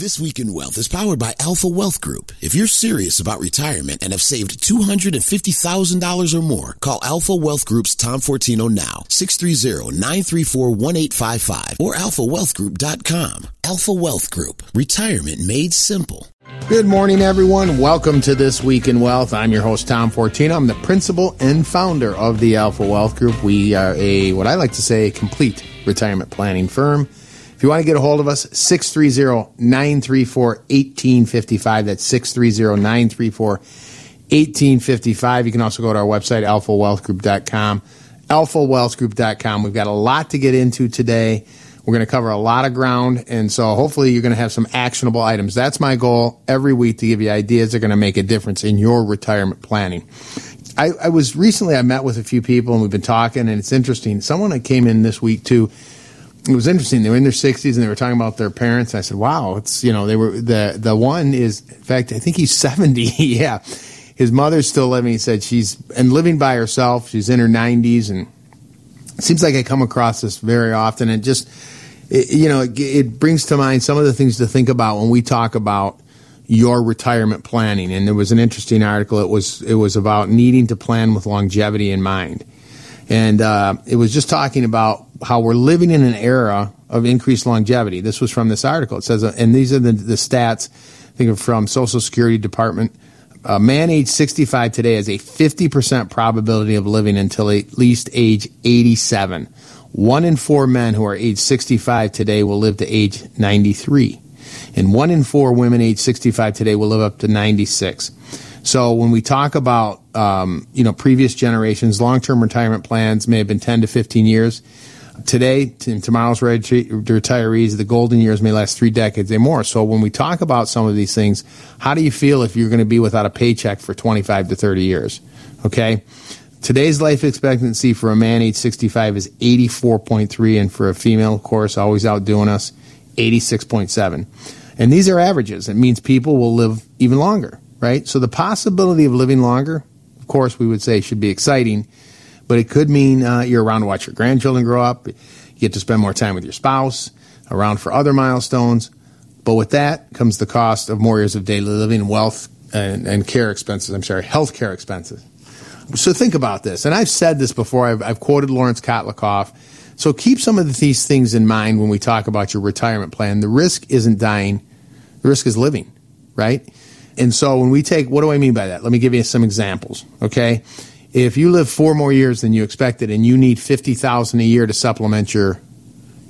This Week in Wealth is powered by Alpha Wealth Group. If you're serious about retirement and have saved $250,000 or more, call Alpha Wealth Group's Tom Fortino now, 630-934-1855 or alphawealthgroup.com. Alpha Wealth Group. Retirement made simple. Good morning, everyone. Welcome to This Week in Wealth. I'm your host, Tom Fortino. I'm the principal and founder of the Alpha Wealth Group. We are a, what I like to say, complete retirement planning firm. If you want to get a hold of us, 630-934-1855. That's 630-934-1855. You can also go to our website, alphawealthgroup.com. alphawealthgroup.com. We've got a lot to get into today. We're going to cover a lot of ground, and so hopefully you're going to have some actionable items. That's my goal every week to give you ideas that are going to make a difference in your retirement planning. I, I was recently, I met with a few people, and we've been talking, and it's interesting. Someone that came in this week, too, it was interesting. They were in their 60s and they were talking about their parents. I said, "Wow, it's you know they were the the one is in fact I think he's 70. yeah, his mother's still living. He said she's and living by herself. She's in her 90s and it seems like I come across this very often. And just it, you know it, it brings to mind some of the things to think about when we talk about your retirement planning. And there was an interesting article. It was it was about needing to plan with longevity in mind. And uh, it was just talking about how we're living in an era of increased longevity. This was from this article. It says, and these are the, the stats, think from Social Security Department. A man age 65 today has a 50% probability of living until at least age 87. One in four men who are age 65 today will live to age 93. And one in four women age 65 today will live up to 96. So when we talk about um, you know previous generations, long-term retirement plans may have been 10 to 15 years. Today, and tomorrow's retirees, the golden years may last three decades and more. So when we talk about some of these things, how do you feel if you're going to be without a paycheck for 25 to 30 years? Okay. Today's life expectancy for a man age 65 is 84.3, and for a female, of course, always outdoing us, 86.7. And these are averages. It means people will live even longer right? So the possibility of living longer, of course, we would say should be exciting, but it could mean uh, you're around to watch your grandchildren grow up. You get to spend more time with your spouse, around for other milestones. But with that comes the cost of more years of daily living, wealth, and, and care expenses. I'm sorry, health care expenses. So think about this. And I've said this before. I've, I've quoted Lawrence Kotlikoff. So keep some of these things in mind when we talk about your retirement plan. The risk isn't dying. The risk is living, right? And so when we take, what do I mean by that? Let me give you some examples. Okay. If you live four more years than you expected and you need 50,000 a year to supplement your,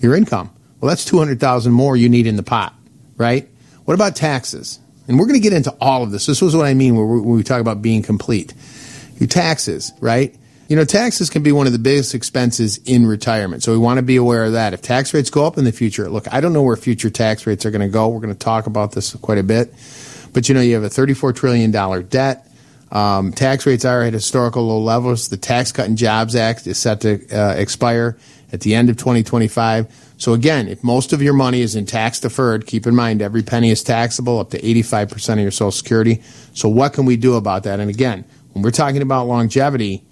your income, well, that's 200,000 more you need in the pot, right? What about taxes? And we're going to get into all of this. This was what I mean when we talk about being complete. Your taxes, right? You know, taxes can be one of the biggest expenses in retirement. So we want to be aware of that. If tax rates go up in the future, look, I don't know where future tax rates are going to go. We're going to talk about this quite a bit. But you know, you have a $34 trillion debt. Um, tax rates are at historical low levels. The Tax Cut and Jobs Act is set to uh, expire at the end of 2025. So again, if most of your money is in tax deferred, keep in mind every penny is taxable up to 85% of your Social Security. So what can we do about that? And again, when we're talking about longevity,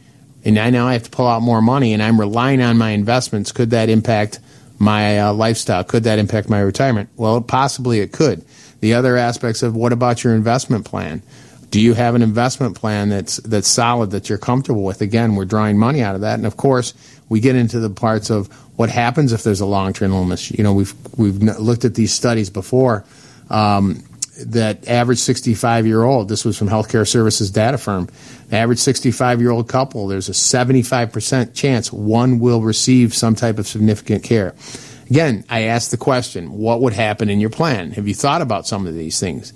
and I now have to pull out more money and I'm relying on my investments, could that impact my uh, lifestyle? Could that impact my retirement? Well, possibly it could. The other aspects of what about your investment plan? Do you have an investment plan that's that's solid that you're comfortable with? Again, we're drawing money out of that, and of course, we get into the parts of what happens if there's a long-term illness. You know, we've we've looked at these studies before. Um, that average 65 year old, this was from Healthcare Services Data Firm, average 65 year old couple, there's a 75% chance one will receive some type of significant care. Again, I asked the question, what would happen in your plan? Have you thought about some of these things?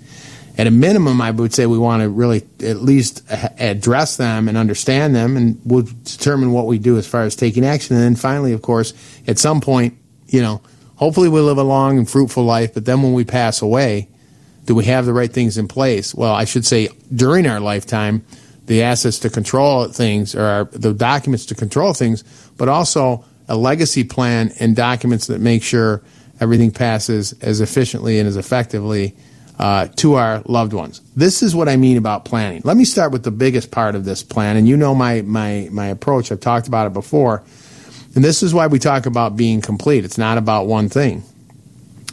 At a minimum, I would say we want to really at least address them and understand them, and we'll determine what we do as far as taking action. And then finally, of course, at some point, you know, hopefully we live a long and fruitful life, but then when we pass away, do we have the right things in place? Well, I should say during our lifetime, the assets to control things or our, the documents to control things, but also a legacy plan and documents that make sure everything passes as efficiently and as effectively uh, to our loved ones. This is what I mean about planning. Let me start with the biggest part of this plan, and you know my my my approach. I've talked about it before, and this is why we talk about being complete. It's not about one thing.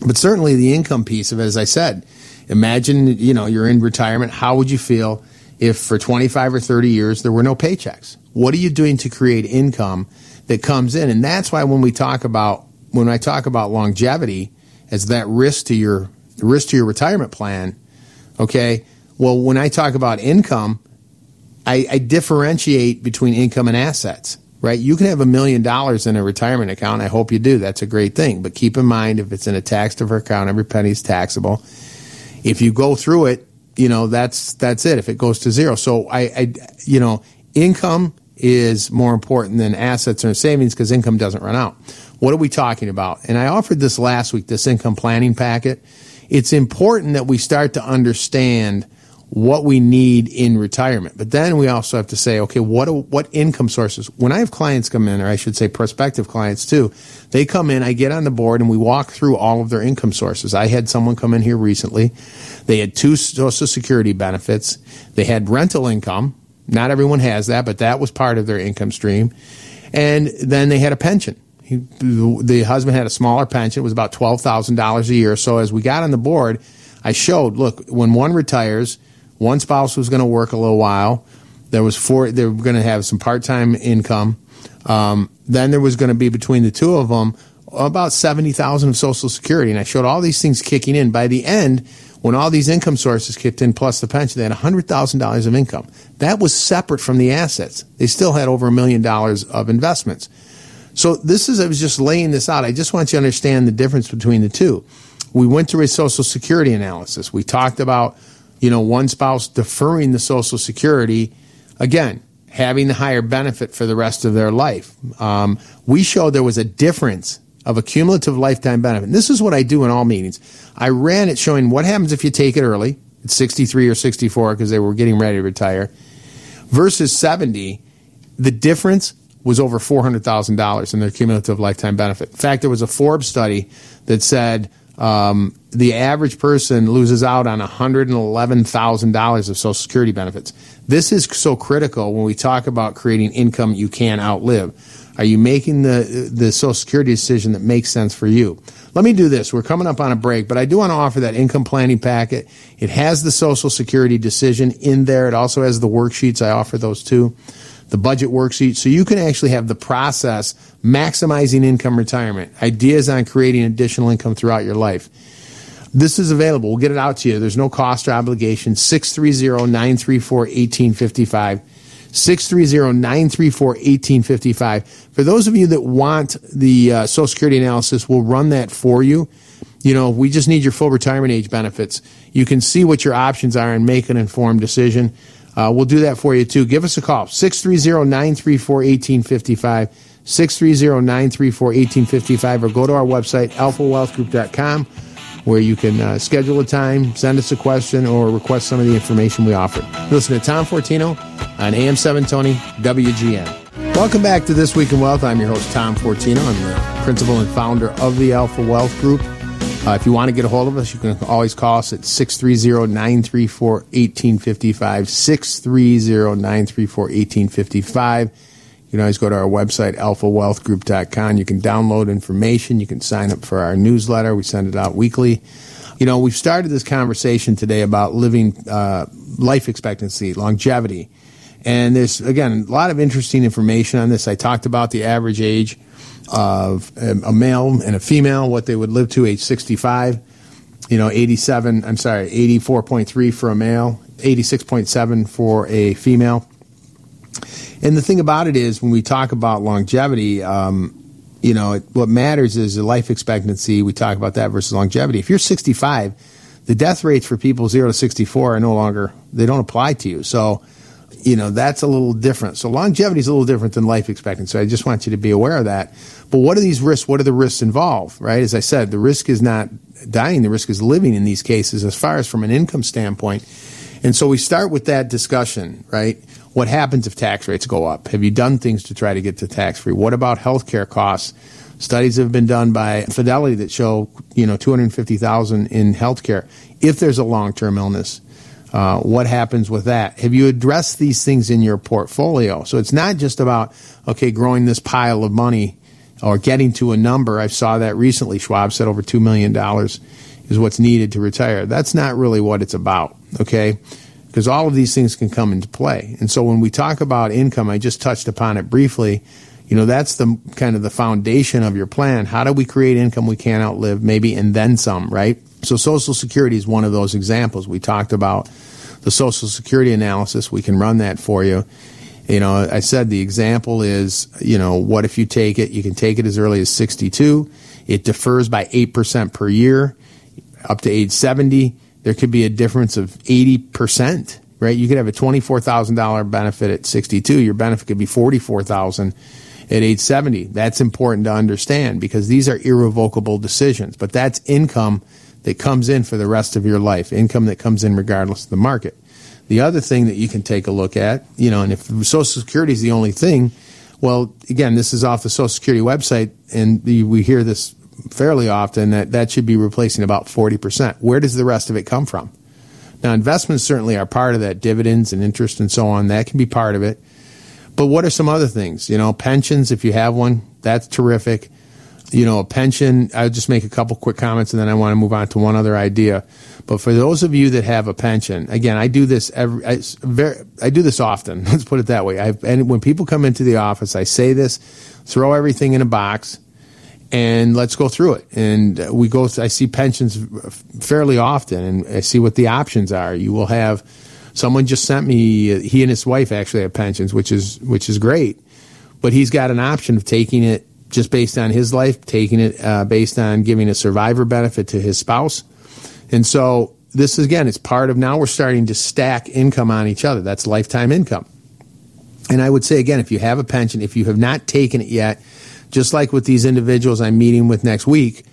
But certainly the income piece of it, as I said, imagine, you know, you're in retirement. How would you feel if for 25 or 30 years there were no paychecks? What are you doing to create income that comes in? And that's why when we talk about, when I talk about longevity as that risk to your, risk to your retirement plan, okay, well, when I talk about income, I, I differentiate between income and assets right? You can have a million dollars in a retirement account. I hope you do. That's a great thing. But keep in mind, if it's in a tax deferred account, every penny is taxable. If you go through it, you know that's that's it. If it goes to zero, so I, I you know, income is more important than assets or savings because income doesn't run out. What are we talking about? And I offered this last week, this income planning packet. It's important that we start to understand what we need in retirement. But then we also have to say, okay, what what income sources? When I have clients come in, or I should say prospective clients too, they come in, I get on the board and we walk through all of their income sources. I had someone come in here recently. They had two social security benefits. They had rental income. Not everyone has that, but that was part of their income stream. And then they had a pension. He, the husband had a smaller pension. It was about $12,000 a year. So as we got on the board, I showed, look, when one retires, one spouse was going to work a little while. There was four. They were going to have some part-time income. Um, then there was going to be between the two of them about seventy thousand of Social Security, and I showed all these things kicking in. By the end, when all these income sources kicked in plus the pension, they had hundred thousand dollars of income. That was separate from the assets. They still had over a million dollars of investments. So this is I was just laying this out. I just want you to understand the difference between the two. We went through a Social Security analysis. We talked about you know, one spouse deferring the Social Security, again, having the higher benefit for the rest of their life. Um, we showed there was a difference of a cumulative lifetime benefit. And this is what I do in all meetings. I ran it showing what happens if you take it early, at 63 or 64 because they were getting ready to retire, versus 70. The difference was over $400,000 in their cumulative lifetime benefit. In fact, there was a Forbes study that said um, the average person loses out on $111,000 of Social Security benefits. This is so critical when we talk about creating income you can outlive. Are you making the the Social Security decision that makes sense for you? Let me do this. We're coming up on a break, but I do want to offer that income planning packet. It has the Social Security decision in there. It also has the worksheets. I offer those too the budget worksheet, so you can actually have the process maximizing income retirement, ideas on creating additional income throughout your life. This is available. We'll get it out to you. There's no cost or obligation. 630 934 1855. 630 934 1855. For those of you that want the uh, Social Security analysis, we'll run that for you. You know, we just need your full retirement age benefits. You can see what your options are and make an informed decision. Uh, we'll do that for you too. Give us a call 630 934 1855. 630 934 1855 or go to our website, alphawealthgroup.com, where you can uh, schedule a time, send us a question, or request some of the information we offer. Listen to Tom Fortino on AM 720 WGN. Welcome back to This Week in Wealth. I'm your host, Tom Fortino. I'm the principal and founder of the Alpha Wealth Group. Uh, if you want to get a hold of us, you can always call us at 630-934-1855, 630-934-1855. You can always go to our website, alphawealthgroup.com. You can download information. You can sign up for our newsletter. We send it out weekly. You know, we've started this conversation today about living uh, life expectancy, longevity. And there's, again, a lot of interesting information on this. I talked about the average age of a male and a female, what they would live to age 65. You know, 87, I'm sorry, 84.3 for a male, 86.7 for a female. And the thing about it is, when we talk about longevity, um, you know, it, what matters is the life expectancy. We talk about that versus longevity. If you're 65, the death rates for people 0 to 64 are no longer, they don't apply to you. So, you know, that's a little different. So longevity is a little different than life expectancy. So I just want you to be aware of that. But what are these risks? What are the risks involved, right? As I said, the risk is not dying. The risk is living in these cases as far as from an income standpoint. And so we start with that discussion, right? What happens if tax rates go up? Have you done things to try to get to tax free? What about healthcare costs? Studies have been done by Fidelity that show, you know, 250,000 in healthcare if there's a long-term illness. Uh, what happens with that? Have you addressed these things in your portfolio? So it's not just about, okay, growing this pile of money or getting to a number. I saw that recently. Schwab said over $2 million is what's needed to retire. That's not really what it's about, okay? Because all of these things can come into play. And so when we talk about income, I just touched upon it briefly. You know, that's the kind of the foundation of your plan. How do we create income we can't outlive, maybe, and then some, right? So Social Security is one of those examples. We talked about the Social Security analysis. We can run that for you. You know, I said the example is, you know, what if you take it? You can take it as early as 62. It defers by 8% per year up to age 70. There could be a difference of 80%, right? You could have a $24,000 benefit at 62. Your benefit could be 44,000 at age 70. That's important to understand because these are irrevocable decisions, but that's income that comes in for the rest of your life, income that comes in regardless of the market. The other thing that you can take a look at, you know, and if Social Security is the only thing, well, again, this is off the Social Security website, and the, we hear this fairly often that that should be replacing about 40%. Where does the rest of it come from? Now, investments certainly are part of that, dividends and interest and so on. That can be part of it. But what are some other things? You know, pensions, if you have one, that's terrific you know, a pension, I'll just make a couple quick comments and then I want to move on to one other idea. But for those of you that have a pension, again, I do this every, I, very, I do this often. Let's put it that way. I've, and when people come into the office, I say this, throw everything in a box and let's go through it. And we go, I see pensions fairly often and I see what the options are. You will have, someone just sent me, he and his wife actually have pensions, which is, which is great. But he's got an option of taking it just based on his life, taking it uh, based on giving a survivor benefit to his spouse. And so this is, again, it's part of now we're starting to stack income on each other. That's lifetime income. And I would say again, if you have a pension, if you have not taken it yet, just like with these individuals I'm meeting with next week,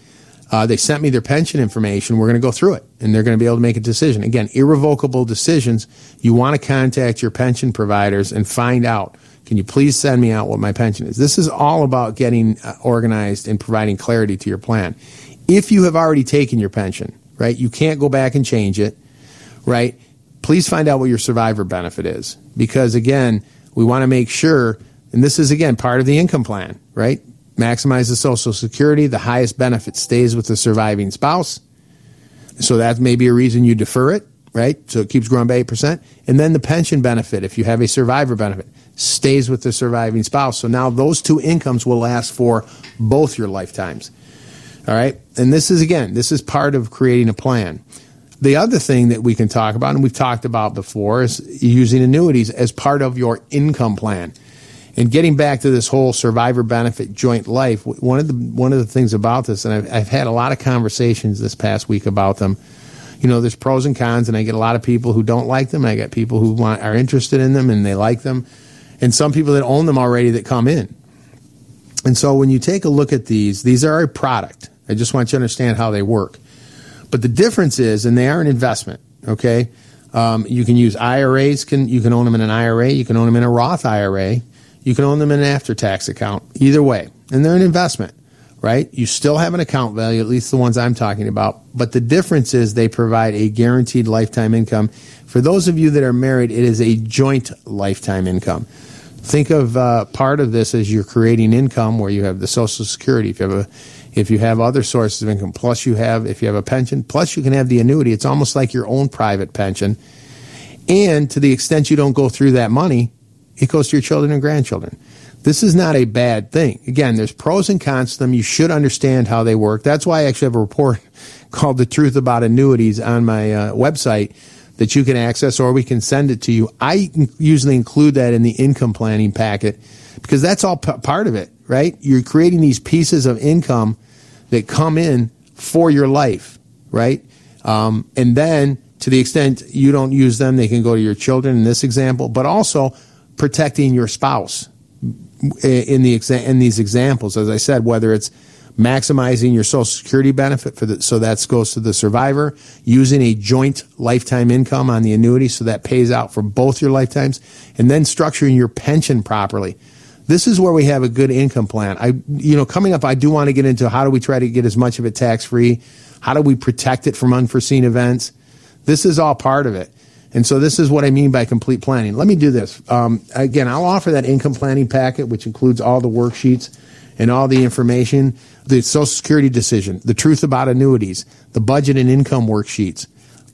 uh, they sent me their pension information. We're going to go through it and they're going to be able to make a decision. Again, irrevocable decisions. You want to contact your pension providers and find out can you please send me out what my pension is? This is all about getting uh, organized and providing clarity to your plan. If you have already taken your pension, right, you can't go back and change it, right? Please find out what your survivor benefit is because again, we want to make sure, and this is again part of the income plan, right? Maximize the Social Security. The highest benefit stays with the surviving spouse. So that may be a reason you defer it, right? So it keeps growing by 8%. And then the pension benefit, if you have a survivor benefit stays with the surviving spouse. So now those two incomes will last for both your lifetimes. All right. And this is, again, this is part of creating a plan. The other thing that we can talk about, and we've talked about before, is using annuities as part of your income plan. And getting back to this whole survivor benefit joint life, one of the one of the things about this, and I've, I've had a lot of conversations this past week about them. You know, there's pros and cons, and I get a lot of people who don't like them. I get people who want, are interested in them and they like them and some people that own them already that come in. And so when you take a look at these, these are a product. I just want you to understand how they work. But the difference is, and they are an investment, okay? Um, you can use IRAs, can, you can own them in an IRA, you can own them in a Roth IRA, you can own them in an after tax account, either way. And they're an investment, right? You still have an account value, at least the ones I'm talking about. But the difference is they provide a guaranteed lifetime income. For those of you that are married, it is a joint lifetime income think of uh, part of this as you're creating income where you have the social security if you have a if you have other sources of income plus you have if you have a pension plus you can have the annuity it's almost like your own private pension and to the extent you don't go through that money it goes to your children and grandchildren this is not a bad thing again there's pros and cons to them you should understand how they work that's why i actually have a report called the truth about annuities on my uh, website that you can access or we can send it to you. I usually include that in the income planning packet because that's all p- part of it, right? You're creating these pieces of income that come in for your life, right? Um, and then to the extent you don't use them, they can go to your children in this example, but also protecting your spouse in the exa- in these examples. As I said, whether it's maximizing your social security benefit for the, so that goes to the survivor, using a joint lifetime income on the annuity so that pays out for both your lifetimes, and then structuring your pension properly. This is where we have a good income plan. I, you know, coming up, I do want to get into how do we try to get as much of it tax free? How do we protect it from unforeseen events? This is all part of it. And so this is what I mean by complete planning. Let me do this. Um, again, I'll offer that income planning packet, which includes all the worksheets and all the information, the Social Security decision, the truth about annuities, the budget and income worksheets.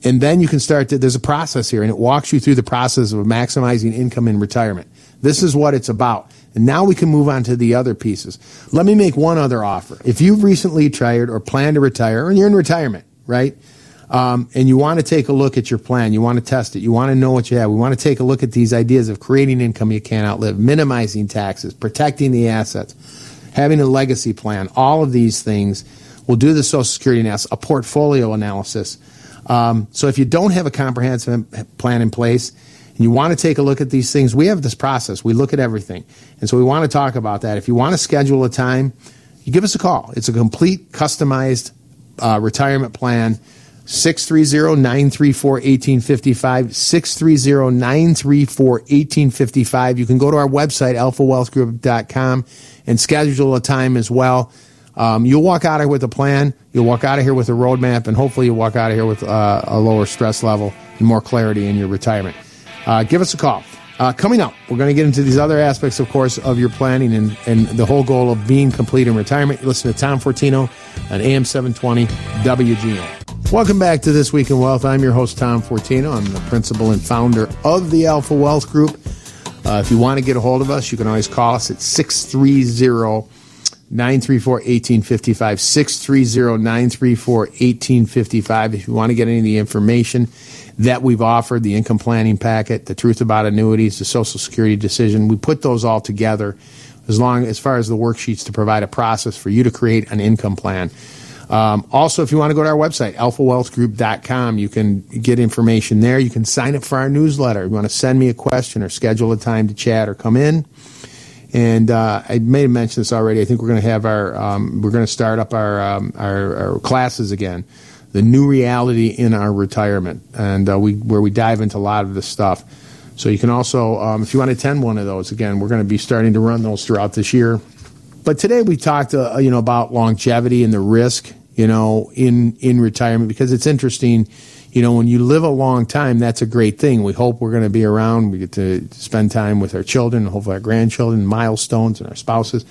And then you can start to, there's a process here and it walks you through the process of maximizing income in retirement. This is what it's about. And now we can move on to the other pieces. Let me make one other offer. If you've recently retired or plan to retire, and you're in retirement, right? Um, and you want to take a look at your plan, you want to test it, you want to know what you have. We want to take a look at these ideas of creating income you can't outlive, minimizing taxes, protecting the assets, having a legacy plan. All of these things. We'll do the Social Security analysis, a portfolio analysis. Um, so if you don't have a comprehensive plan in place, and you want to take a look at these things, we have this process. We look at everything. And so we want to talk about that. If you want to schedule a time, you give us a call. It's a complete customized uh, retirement plan. 630-934-1855 630-934-1855 you can go to our website alphawealthgroup.com and schedule a time as well um, you'll walk out of here with a plan you'll walk out of here with a roadmap and hopefully you'll walk out of here with uh, a lower stress level and more clarity in your retirement uh, give us a call uh, coming up, we're going to get into these other aspects, of course, of your planning and, and the whole goal of being complete in retirement. You listen to Tom Fortino on AM 720 WGN. Welcome back to This Week in Wealth. I'm your host, Tom Fortino. I'm the principal and founder of the Alpha Wealth Group. Uh, if you want to get a hold of us, you can always call us at 630 934 1855. 630 934 1855. If you want to get any of the information, that we've offered the income planning packet, the truth about annuities, the Social Security decision. We put those all together as long as far as the worksheets to provide a process for you to create an income plan. Um, also, if you want to go to our website, alphawealthgroup.com, you can get information there. You can sign up for our newsletter. If you want to send me a question or schedule a time to chat or come in. And uh, I may have mentioned this already. I think we're going to have our, um, we're going to start up our, um, our, our classes again the new reality in our retirement, and uh, we where we dive into a lot of this stuff. So you can also, um, if you want to attend one of those, again, we're going to be starting to run those throughout this year. But today we talked, uh, you know, about longevity and the risk, you know, in in retirement because it's interesting. You know, when you live a long time, that's a great thing. We hope we're going to be around. We get to spend time with our children, hopefully our grandchildren, milestones, and our spouses.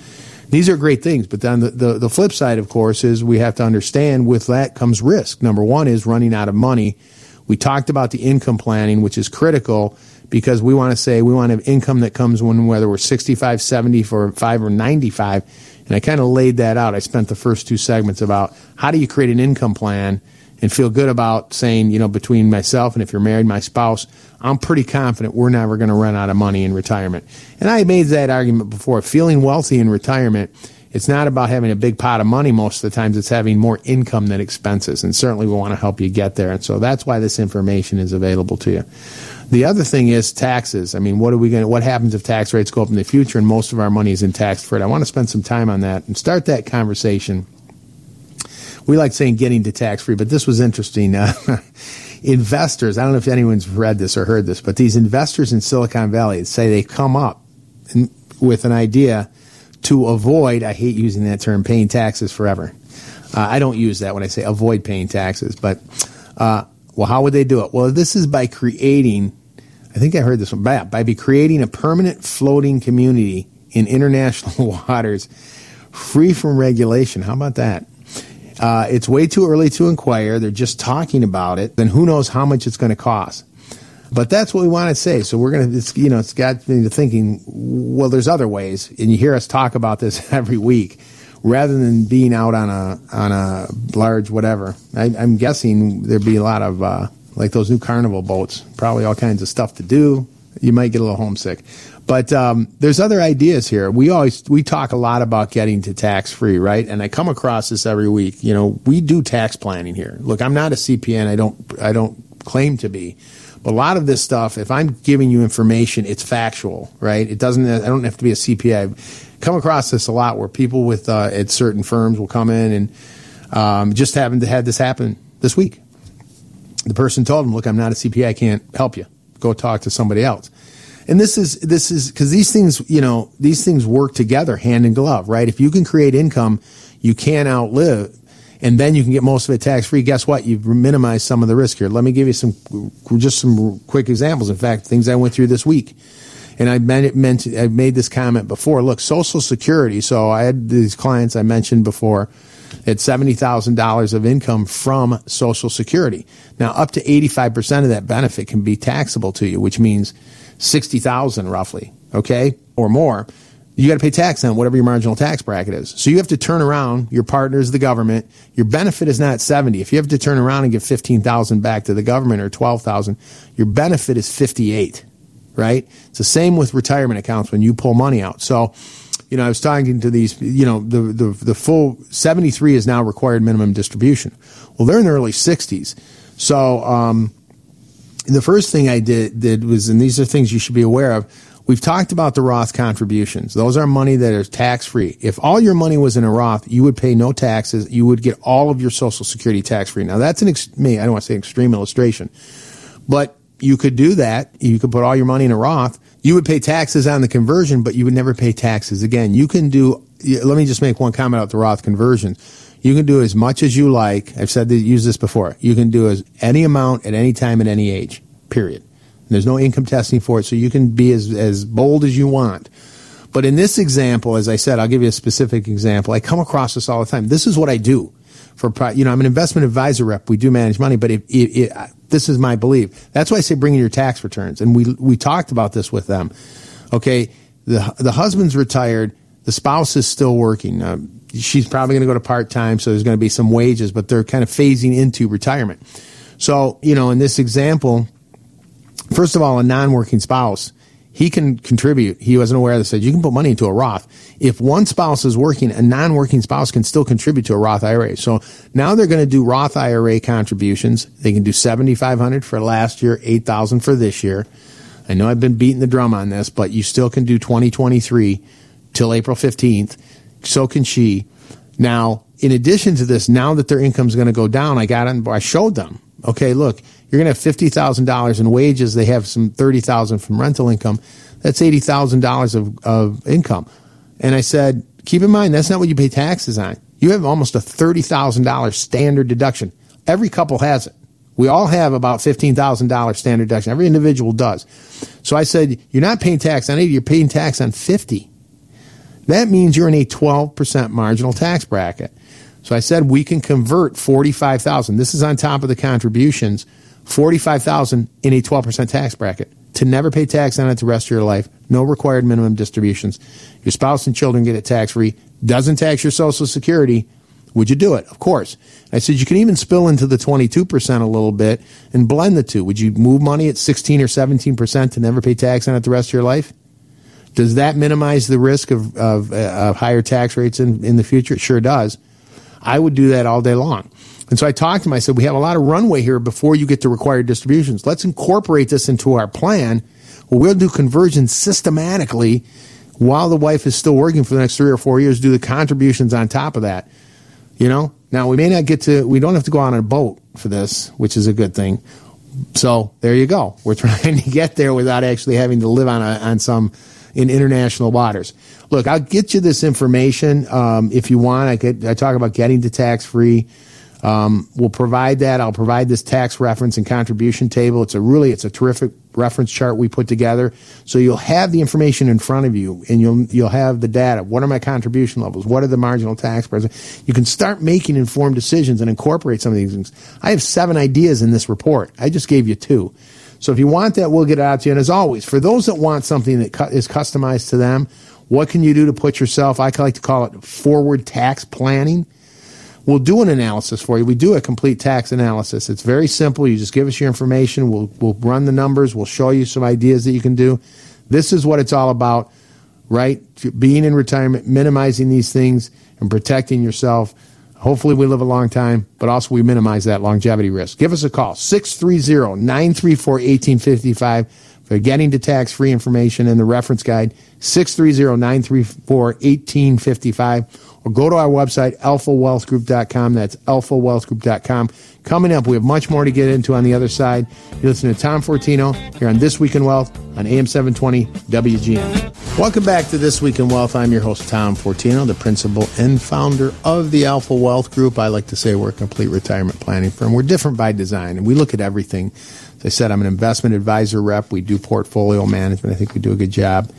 These are great things, but then the, the, the flip side, of course, is we have to understand with that comes risk. Number one is running out of money. We talked about the income planning, which is critical because we want to say we want to have income that comes when whether we're 65, 70 5 or 95. And I kind of laid that out. I spent the first two segments about how do you create an income plan and feel good about saying, you know, between myself and if you're married, my spouse, I'm pretty confident we're never going to run out of money in retirement. And I made that argument before. Feeling wealthy in retirement, it's not about having a big pot of money most of the times. It's having more income than expenses. And certainly we want to help you get there. And so that's why this information is available to you. The other thing is taxes. I mean, what are we going to, what happens if tax rates go up in the future and most of our money is in tax deferred? I want to spend some time on that and start that conversation. We like saying getting to tax free, but this was interesting. Uh, investors, I don't know if anyone's read this or heard this, but these investors in Silicon Valley say they come up with an idea to avoid, I hate using that term, paying taxes forever. Uh, I don't use that when I say avoid paying taxes, but, uh, well, how would they do it? Well, this is by creating, I think I heard this one, by, by be creating a permanent floating community in international waters free from regulation. How about that? Uh, it's way too early to inquire. They're just talking about it. Then who knows how much it's going to cost. But that's what we want to say. So we're going to, you know, it's got me to thinking, well, there's other ways. And you hear us talk about this every week rather than being out on a, on a large whatever. I, am guessing there'd be a lot of, uh, like those new carnival boats, probably all kinds of stuff to do. You might get a little homesick. But um, there's other ideas here. We always we talk a lot about getting to tax free, right? And I come across this every week. You know, we do tax planning here. Look, I'm not a CPA. I don't I don't claim to be. A lot of this stuff, if I'm giving you information, it's factual, right? It doesn't. I don't have to be a CPA. I've come across this a lot where people with uh, at certain firms will come in and um, just happened to have this happen this week. The person told them, "Look, I'm not a CPA. I can't help you. Go talk to somebody else." and this is this is because these things you know these things work together hand in glove right if you can create income you can outlive and then you can get most of it tax free guess what you've minimized some of the risk here let me give you some just some quick examples in fact things i went through this week And I mentioned, I made this comment before. Look, Social Security. So I had these clients I mentioned before at $70,000 of income from Social Security. Now, up to 85% of that benefit can be taxable to you, which means 60,000 roughly, okay, or more. You got to pay tax on whatever your marginal tax bracket is. So you have to turn around. Your partner is the government. Your benefit is not 70. If you have to turn around and give 15,000 back to the government or 12,000, your benefit is 58, right? It's the same with retirement accounts when you pull money out. So, you know, I was talking to these, you know, the, the, the full 73 is now required minimum distribution. Well, they're in their early 60s. So, um, the first thing I did, did was, and these are things you should be aware of. We've talked about the Roth contributions. Those are money that is tax free. If all your money was in a Roth, you would pay no taxes. You would get all of your Social Security tax free. Now that's an, ex- me, I don't want to say extreme illustration, but you could do that. You could put all your money in a Roth. You would pay taxes on the conversion, but you would never pay taxes again. You can do, let me just make one comment about the Roth conversion. You can do as much as you like. I've said that, use this before. You can do as any amount at any time at any age, period. There's no income testing for it, so you can be as, as bold as you want. But in this example, as I said, I'll give you a specific example. I come across this all the time. This is what I do for, you know, I'm an investment advisor rep. We do manage money, but it, it, it, this is my belief. That's why I say bring in your tax returns. And we, we talked about this with them. Okay. The, the husband's retired. The spouse is still working. Uh, she's probably going to go to part time, so there's going to be some wages, but they're kind of phasing into retirement. So, you know, in this example, first of all, a non working spouse, he can contribute. He wasn't aware of this. Said you can put money into a Roth. If one spouse is working, a non-working spouse can still contribute to a Roth IRA. So now they're going to do Roth IRA contributions. They can do 7,500 for last year, 8,000 for this year. I know I've been beating the drum on this, but you still can do 2023 till April 15th. So can she. Now, in addition to this, now that their income is going to go down, I got on, I showed them, okay, look, you're going to have $50,000 in wages. They have some 30,000 from rental income. That's $80,000 of, of income. And I said, keep in mind, that's not what you pay taxes on. You have almost a $30,000 standard deduction. Every couple has it. We all have about $15,000 standard deduction. Every individual does. So I said, you're not paying tax on 80, you're paying tax on 50. That means you're in a 12% marginal tax bracket. So I said we can convert 45,000. This is on top of the contributions, 45,000 in a 12% tax bracket to never pay tax on it the rest of your life. No required minimum distributions. Your spouse and children get it tax free. Doesn't tax your social security. Would you do it? Of course. I said you can even spill into the 22% a little bit and blend the two. Would you move money at 16 or 17% to never pay tax on it the rest of your life? Does that minimize the risk of, of, uh, of higher tax rates in, in the future? It sure does. I would do that all day long. And so I talked to him. I said, we have a lot of runway here before you get to required distributions. Let's incorporate this into our plan. Well, we'll do conversions systematically while the wife is still working for the next three or four years, do the contributions on top of that. You know, now we may not get to, we don't have to go on a boat for this, which is a good thing. So there you go. We're trying to get there without actually having to live on a, on some in international waters. Look, I'll get you this information um, if you want. I could I talk about getting to tax free. Um, we'll provide that. I'll provide this tax reference and contribution table. It's a really, it's a terrific reference chart we put together. So you'll have the information in front of you and you'll, you'll have the data. What are my contribution levels? What are the marginal tax brackets? You can start making informed decisions and incorporate some of these things. I have seven ideas in this report. I just gave you two. So if you want that, we'll get it out to you. And as always, for those that want something that is customized to them, what can you do to put yourself, I like to call it forward tax planning. We'll do an analysis for you. We do a complete tax analysis. It's very simple. You just give us your information. We'll, we'll run the numbers. We'll show you some ideas that you can do. This is what it's all about, right? Being in retirement, minimizing these things and protecting yourself. Hopefully we live a long time, but also we minimize that longevity risk. Give us a call, 630-934-1855 for getting to tax-free information and the reference guide, 630-934-1855 or go to our website, alphawealthgroup.com. That's alphawealthgroup.com. Coming up, we have much more to get into on the other side. You're listening to Tom Fortino here on This Week in Wealth on AM 720 WGN. Welcome back to This Week in Wealth. I'm your host, Tom Fortino, the principal and founder of the Alpha Wealth Group. I like to say we're a complete retirement planning firm. We're different by design, and we look at everything. As I said, I'm an investment advisor rep. We do portfolio management. I think we do a good job.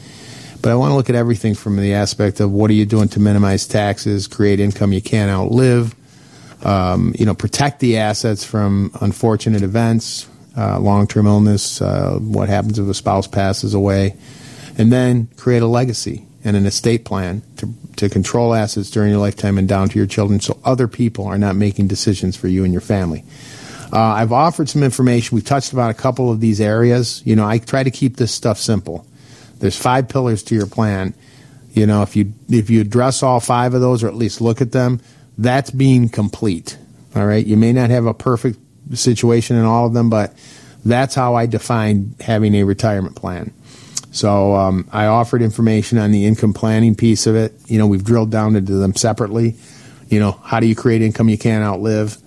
But I want to look at everything from the aspect of what are you doing to minimize taxes, create income you can't outlive, um, you know, protect the assets from unfortunate events, uh, long-term illness, uh, what happens if a spouse passes away and then create a legacy and an estate plan to, to control assets during your lifetime and down to your children so other people are not making decisions for you and your family. Uh, I've offered some information. We've touched about a couple of these areas. You know, I try to keep this stuff simple. There's five pillars to your plan. You know, if you if you address all five of those or at least look at them, that's being complete. All right. You may not have a perfect situation in all of them, but that's how I define having a retirement plan. So um, I offered information on the income planning piece of it. You know, we've drilled down into them separately. You know, how do you create income you can't outlive?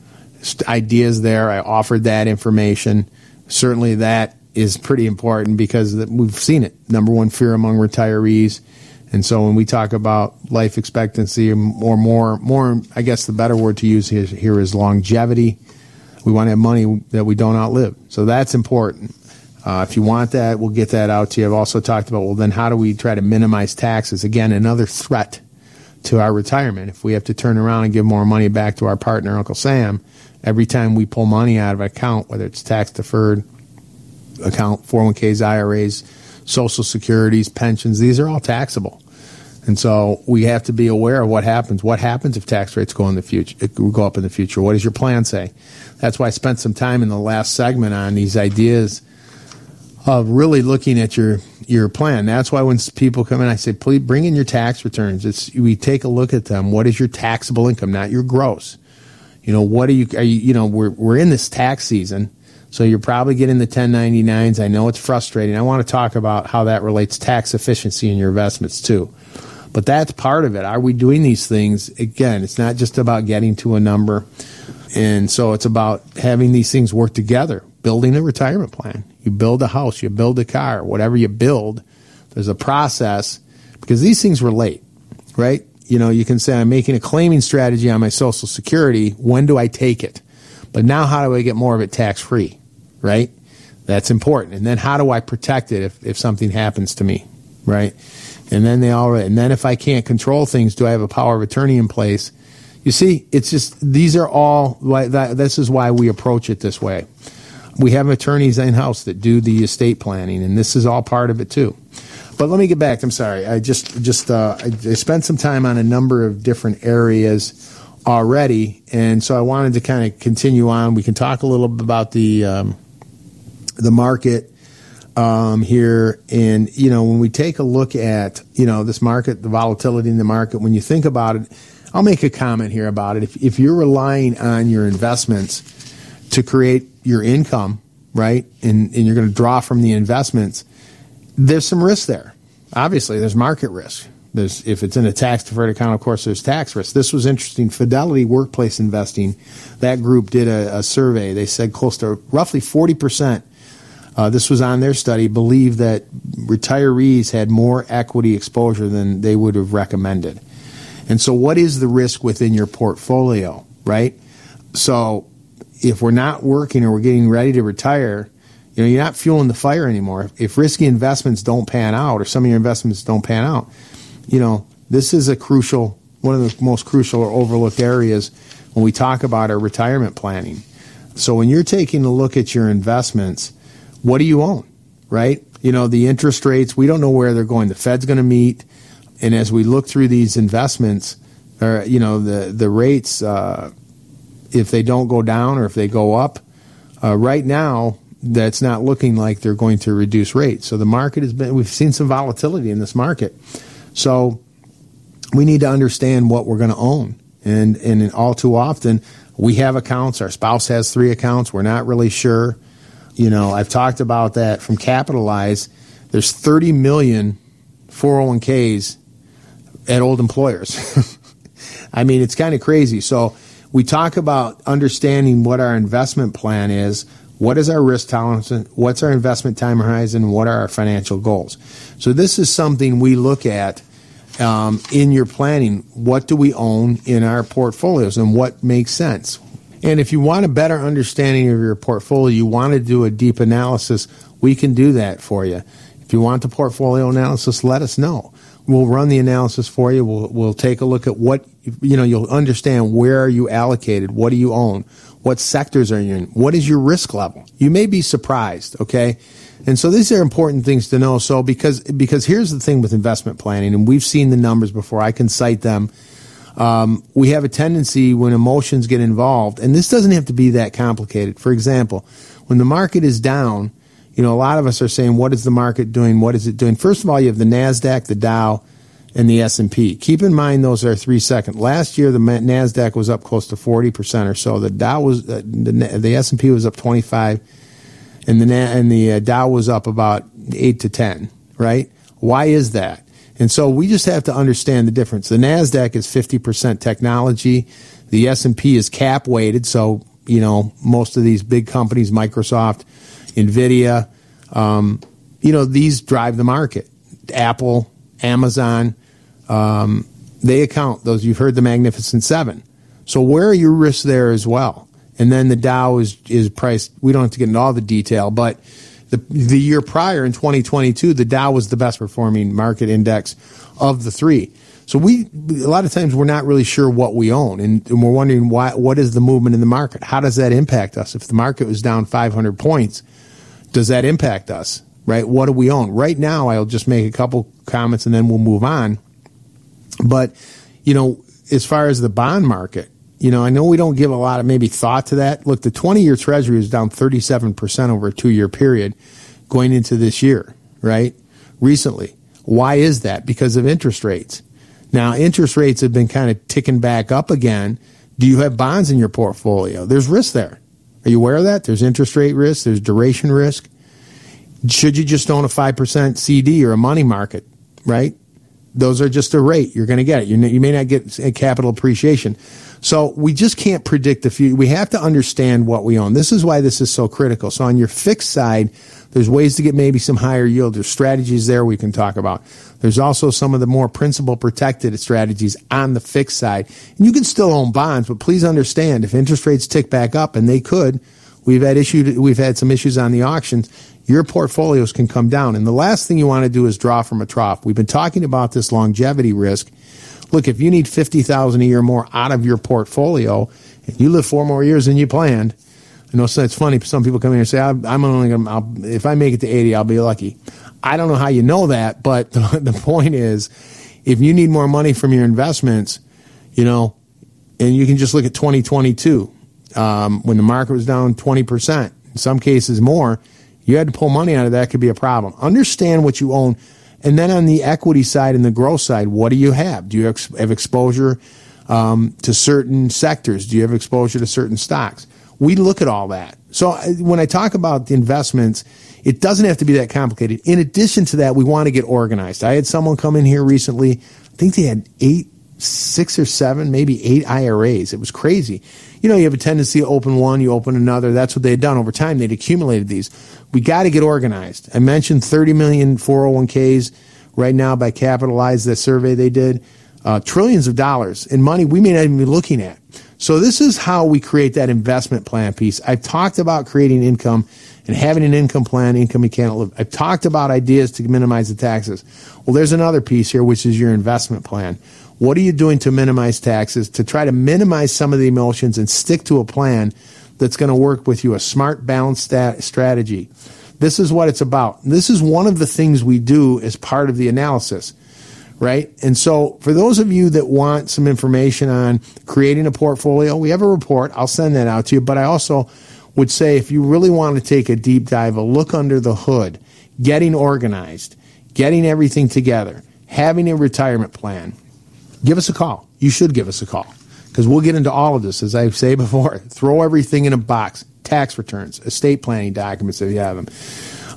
Ideas there. I offered that information. Certainly, that is pretty important because we've seen it. Number one fear among retirees. And so when we talk about life expectancy or more, more, I guess the better word to use here is longevity. We want to have money that we don't outlive. So that's important. Uh, if you want that, we'll get that out to you. I've also talked about, well, then how do we try to minimize taxes? Again, another threat to our retirement. If we have to turn around and give more money back to our partner, Uncle Sam, every time we pull money out of an account, whether it's tax deferred account, 401ks, IRAs, social securities, pensions, these are all taxable. And so we have to be aware of what happens. What happens if tax rates go in the future, go up in the future? What does your plan say? That's why I spent some time in the last segment on these ideas of really looking at your your plan. That's why when people come in, I say, please bring in your tax returns. It's we take a look at them. What is your taxable income, not your gross? You know, what are you? Are you? You know, we're we're in this tax season, so you're probably getting the 1099s. I know it's frustrating. I want to talk about how that relates tax efficiency in your investments too. But that's part of it. Are we doing these things? Again, it's not just about getting to a number. And so it's about having these things work together, building a retirement plan. You build a house, you build a car, whatever you build, there's a process because these things relate, right? You know, you can say, I'm making a claiming strategy on my Social Security. When do I take it? But now, how do I get more of it tax free, right? That's important. And then, how do I protect it if, if something happens to me, right? And then they all, and then if I can't control things, do I have a power of attorney in place? You see, it's just, these are all, this is why we approach it this way. We have attorneys in house that do the estate planning, and this is all part of it too. But let me get back. I'm sorry. I just just uh, I, I spent some time on a number of different areas already, and so I wanted to kind of continue on. We can talk a little bit about the um, the market um, here, and you know when we take a look at you know this market, the volatility in the market. When you think about it, I'll make a comment here about it. If if you're relying on your investments to create your income, right? And, and you're going to draw from the investments. There's some risk there. Obviously, there's market risk. There's if it's in a tax deferred account, of course, there's tax risk. This was interesting. Fidelity Workplace Investing, that group did a, a survey. They said close to roughly 40 percent. Uh, this was on their study. Believe that retirees had more equity exposure than they would have recommended. And so, what is the risk within your portfolio, right? So, if we're not working or we're getting ready to retire, you know, you're not fueling the fire anymore. If risky investments don't pan out or some of your investments don't pan out, you know, this is a crucial, one of the most crucial or overlooked areas when we talk about our retirement planning. So when you're taking a look at your investments, what do you own, right? You know, the interest rates, we don't know where they're going. The Fed's going to meet. And as we look through these investments, or, you know, the, the rates, uh, if they don't go down or if they go up. Uh, right now, that's not looking like they're going to reduce rates. So the market has been, we've seen some volatility in this market. So we need to understand what we're going to own. And, and all too often, we have accounts, our spouse has three accounts, we're not really sure. You know, I've talked about that from Capitalize. There's 30 million 401ks at old employers. I mean, it's kind of crazy. So we talk about understanding what our investment plan is. What is our risk tolerance? What's our investment time horizon? What are our financial goals? So this is something we look at um, in your planning. What do we own in our portfolios and what makes sense? And if you want a better understanding of your portfolio, you want to do a deep analysis, we can do that for you. If you want the portfolio analysis, let us know. We'll run the analysis for you. We'll, we'll take a look at what, you know, you'll understand where are you allocated? What do you own? What sectors are you in? What is your risk level? You may be surprised, okay? And so these are important things to know. So because, because here's the thing with investment planning, and we've seen the numbers before. I can cite them um, we have a tendency when emotions get involved, and this doesn't have to be that complicated. For example, when the market is down, you know, a lot of us are saying, "What is the market doing? What is it doing?" First of all, you have the Nasdaq, the Dow, and the S and P. Keep in mind those are three second. Last year, the Nasdaq was up close to forty percent or so. The Dow was uh, the, S and P was up twenty five, and the and the uh, Dow was up about eight to ten. Right? Why is that? And so we just have to understand the difference. The Nasdaq is 50% technology. The S&P is cap weighted. So, you know, most of these big companies, Microsoft, Nvidia, um, you know, these drive the market. Apple, Amazon, um, they account those. You've heard the Magnificent Seven. So where are your risks there as well? And then the Dow is is priced. We don't have to get into all the detail, but the, the year prior in 2022, the Dow was the best performing market index of the three. So we, a lot of times we're not really sure what we own and, and, we're wondering why, what is the movement in the market? How does that impact us? If the market was down 500 points, does that impact us? Right? What do we own? Right now, I'll just make a couple comments and then we'll move on. But, you know, as far as the bond market, you know, I know we don't give a lot of maybe thought to that. Look, the 20 year treasury is down 37% over a two year period going into this year, right? Recently. Why is that? Because of interest rates. Now, interest rates have been kind of ticking back up again. Do you have bonds in your portfolio? There's risk there. Are you aware of that? There's interest rate risk, there's duration risk. Should you just own a 5% CD or a money market, right? Those are just a rate. You're going to get it. You may not get capital appreciation. So we just can't predict the future. We have to understand what we own. This is why this is so critical. So on your fixed side, there's ways to get maybe some higher yield. There's strategies there we can talk about. There's also some of the more principal protected strategies on the fixed side. And you can still own bonds, but please understand if interest rates tick back up, and they could, we've had issue, we've had some issues on the auctions. Your portfolios can come down. And the last thing you want to do is draw from a trough. We've been talking about this longevity risk look, if you need 50,000 a year more out of your portfolio and you live four more years than you planned, I know so it's funny. Some people come in and say, I'm only going to, if I make it to 80, I'll be lucky. I don't know how you know that, but the, the point is, if you need more money from your investments, you know, and you can just look at 2022, um, when the market was down 20%, in some cases more, you had to pull money out of that could be a problem. Understand what you own and then on the equity side and the growth side, what do you have? Do you have exposure um, to certain sectors? Do you have exposure to certain stocks? We look at all that. So uh, when I talk about the investments, it doesn't have to be that complicated. In addition to that, we want to get organized. I had someone come in here recently. I think they had eight, six or seven, maybe eight IRAs. It was crazy. You know, you have a tendency to open one, you open another. That's what they had done over time. They'd accumulated these we got to get organized. I mentioned 30 million 401ks right now by Capitalize, that survey they did. Uh, trillions of dollars in money we may not even be looking at. So this is how we create that investment plan piece. I've talked about creating income and having an income plan, income you can't live. I've talked about ideas to minimize the taxes. Well, there's another piece here, which is your investment plan. What are you doing to minimize taxes, to try to minimize some of the emotions and stick to a plan that's going to work with you, a smart, balanced strategy. This is what it's about. This is one of the things we do as part of the analysis, right? And so, for those of you that want some information on creating a portfolio, we have a report. I'll send that out to you. But I also would say if you really want to take a deep dive, a look under the hood, getting organized, getting everything together, having a retirement plan, give us a call. You should give us a call because we'll get into all of this, as I say before. Throw everything in a box tax returns, estate planning documents if you have them.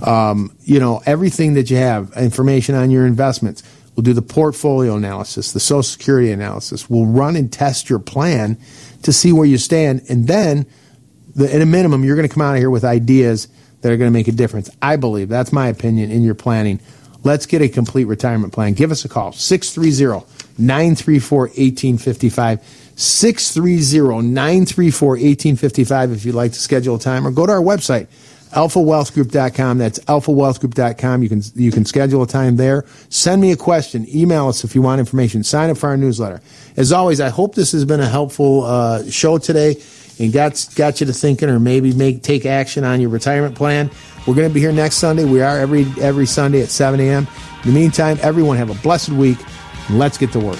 Um, you know, everything that you have, information on your investments. We'll do the portfolio analysis, the social security analysis. We'll run and test your plan to see where you stand. And then the, at a minimum, you're going to come out of here with ideas that are going to make a difference. I believe that's my opinion in your planning. Let's get a complete retirement plan. Give us a call 630 934 1855. 630 934 1855 if you'd like to schedule a time or go to our website alphawealthgroup.com that's alphawealthgroup.com you can you can schedule a time there. Send me a question. Email us if you want information. Sign up for our newsletter. As always i hope this has been a helpful uh, show today and got got you to thinking or maybe make take action on your retirement plan. We're going to be here next sunday. We are every every sunday at 7 a.m in the meantime everyone have a blessed week let's get to work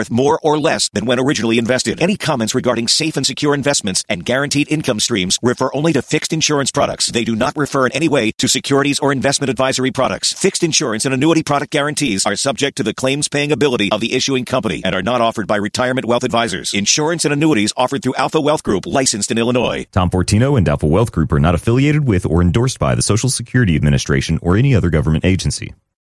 worth more or less than when originally invested. Any comments regarding safe and secure investments and guaranteed income streams refer only to fixed insurance products. They do not refer in any way to securities or investment advisory products. Fixed insurance and annuity product guarantees are subject to the claims paying ability of the issuing company and are not offered by retirement wealth advisors. Insurance and annuities offered through Alpha Wealth Group, licensed in Illinois. Tom Fortino and Alpha Wealth Group are not affiliated with or endorsed by the Social Security Administration or any other government agency.